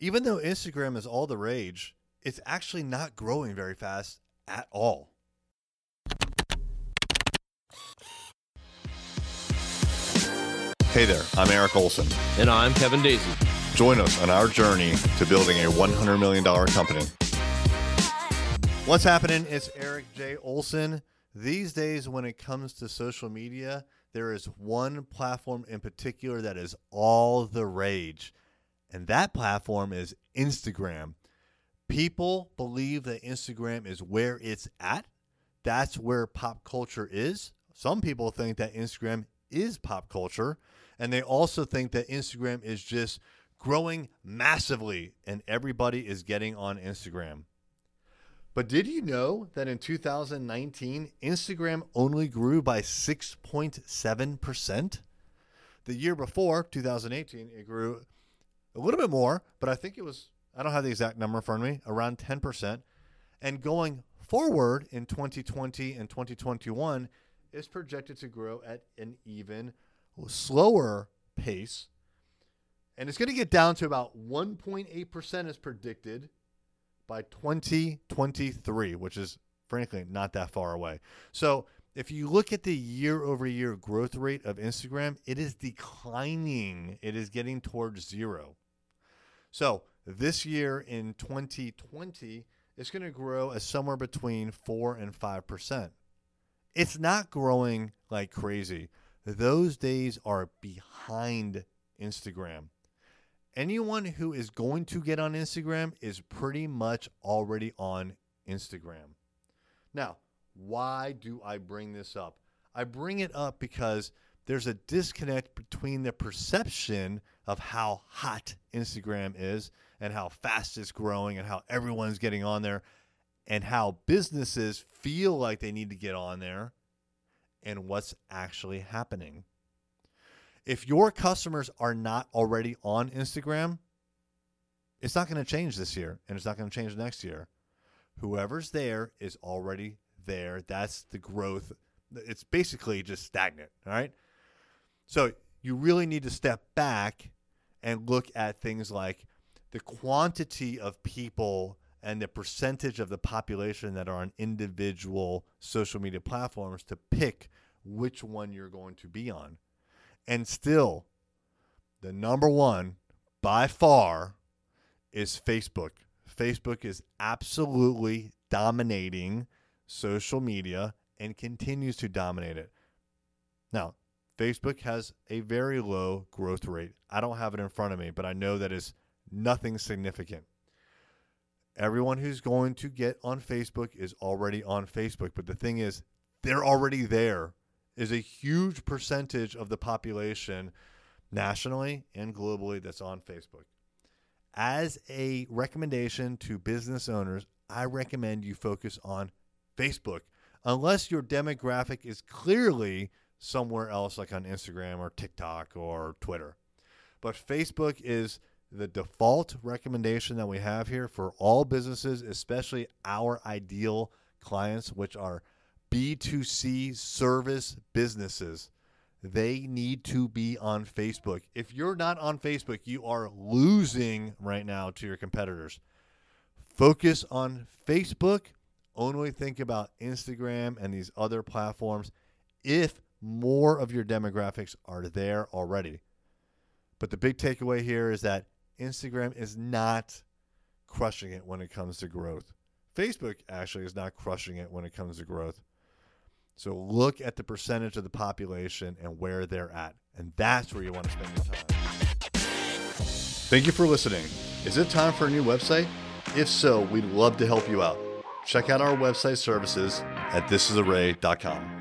Even though Instagram is all the rage, it's actually not growing very fast at all. Hey there, I'm Eric Olson. And I'm Kevin Daisy. Join us on our journey to building a $100 million company. What's happening? It's Eric J. Olson. These days, when it comes to social media, there is one platform in particular that is all the rage, and that platform is Instagram. People believe that Instagram is where it's at. That's where pop culture is. Some people think that Instagram is pop culture, and they also think that Instagram is just growing massively and everybody is getting on Instagram. But did you know that in 2019, Instagram only grew by 6.7%? The year before, 2018, it grew a little bit more, but I think it was, I don't have the exact number in front of me, around 10%. And going forward in 2020 and 2021, is projected to grow at an even slower pace. And it's going to get down to about 1.8% as predicted by 2023, which is frankly not that far away. So if you look at the year over year growth rate of Instagram, it is declining. It is getting towards zero. So this year in 2020, it's going to grow as somewhere between 4 and 5%. It's not growing like crazy. Those days are behind Instagram anyone who is going to get on Instagram is pretty much already on Instagram. Now, why do I bring this up? I bring it up because there's a disconnect between the perception of how hot Instagram is and how fast it's growing and how everyone's getting on there and how businesses feel like they need to get on there and what's actually happening. If your customers are not already on Instagram, it's not going to change this year and it's not going to change next year. Whoever's there is already there. That's the growth. It's basically just stagnant. All right. So you really need to step back and look at things like the quantity of people and the percentage of the population that are on individual social media platforms to pick which one you're going to be on. And still, the number one by far is Facebook. Facebook is absolutely dominating social media and continues to dominate it. Now, Facebook has a very low growth rate. I don't have it in front of me, but I know that is nothing significant. Everyone who's going to get on Facebook is already on Facebook, but the thing is, they're already there is a huge percentage of the population nationally and globally that's on Facebook. As a recommendation to business owners, I recommend you focus on Facebook unless your demographic is clearly somewhere else like on Instagram or TikTok or Twitter. But Facebook is the default recommendation that we have here for all businesses, especially our ideal clients, which are B2C service businesses, they need to be on Facebook. If you're not on Facebook, you are losing right now to your competitors. Focus on Facebook. Only think about Instagram and these other platforms if more of your demographics are there already. But the big takeaway here is that Instagram is not crushing it when it comes to growth. Facebook actually is not crushing it when it comes to growth. So look at the percentage of the population and where they're at. And that's where you want to spend your time. Thank you for listening. Is it time for a new website? If so, we'd love to help you out. Check out our website services at thisisarray.com.